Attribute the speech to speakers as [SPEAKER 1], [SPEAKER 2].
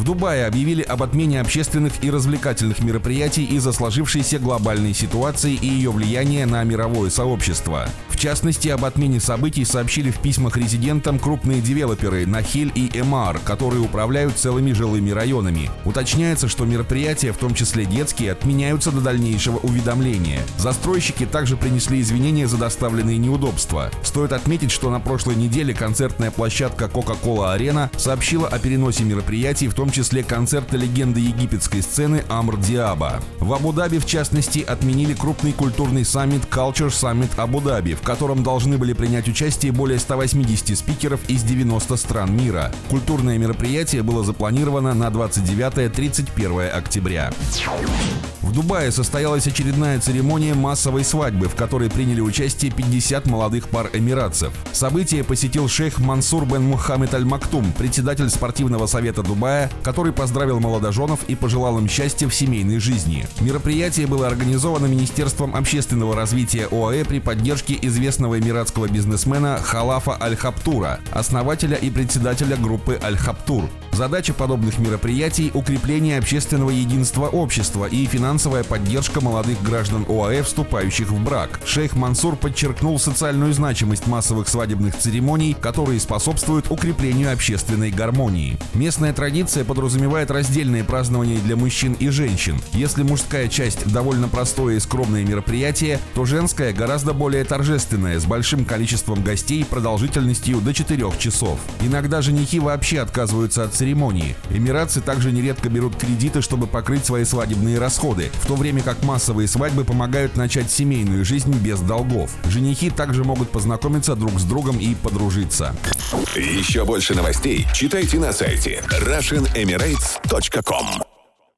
[SPEAKER 1] В Дубае объявили об отмене общественных и развлекательных мероприятий из-за сложившейся глобальной ситуации и ее влияния на мировое сообщество частности, об отмене событий сообщили в письмах резидентам крупные девелоперы Нахиль и Эмар, которые управляют целыми жилыми районами. Уточняется, что мероприятия, в том числе детские, отменяются до дальнейшего уведомления. Застройщики также принесли извинения за доставленные неудобства. Стоит отметить, что на прошлой неделе концертная площадка Coca-Cola Arena сообщила о переносе мероприятий, в том числе концерта легенды египетской сцены Амр Диаба. В Абу-Даби, в частности, отменили крупный культурный саммит Culture Summit Абу-Даби, в котором должны были принять участие более 180 спикеров из 90 стран мира. Культурное мероприятие было запланировано на 29-31 октября. В Дубае состоялась очередная церемония массовой свадьбы, в которой приняли участие 50 молодых пар эмиратцев. Событие посетил шейх Мансур бен Мухаммед Аль-Мактум, председатель спортивного совета Дубая, который поздравил молодоженов и пожелал им счастья в семейной жизни. Мероприятие было организовано Министерством общественного развития ОАЭ при поддержке известного эмиратского бизнесмена Халафа Аль-Хаптура, основателя и председателя группы Аль-Хаптур. Задача подобных мероприятий – укрепление общественного единства общества и финансовая поддержка молодых граждан ОАЭ, вступающих в брак. Шейх Мансур подчеркнул социальную значимость массовых свадебных церемоний, которые способствуют укреплению общественной гармонии. Местная традиция подразумевает раздельные празднования для мужчин и женщин. Если мужская часть довольно простое и скромное мероприятие, то женская гораздо более торжественное, с большим количеством гостей продолжительностью до 4 часов. Иногда женихи вообще отказываются от церемонии церемонии. Эмиратцы также нередко берут кредиты, чтобы покрыть свои свадебные расходы, в то время как массовые свадьбы помогают начать семейную жизнь без долгов. Женихи также могут познакомиться друг с другом и подружиться.
[SPEAKER 2] Еще больше новостей читайте на сайте RussianEmirates.com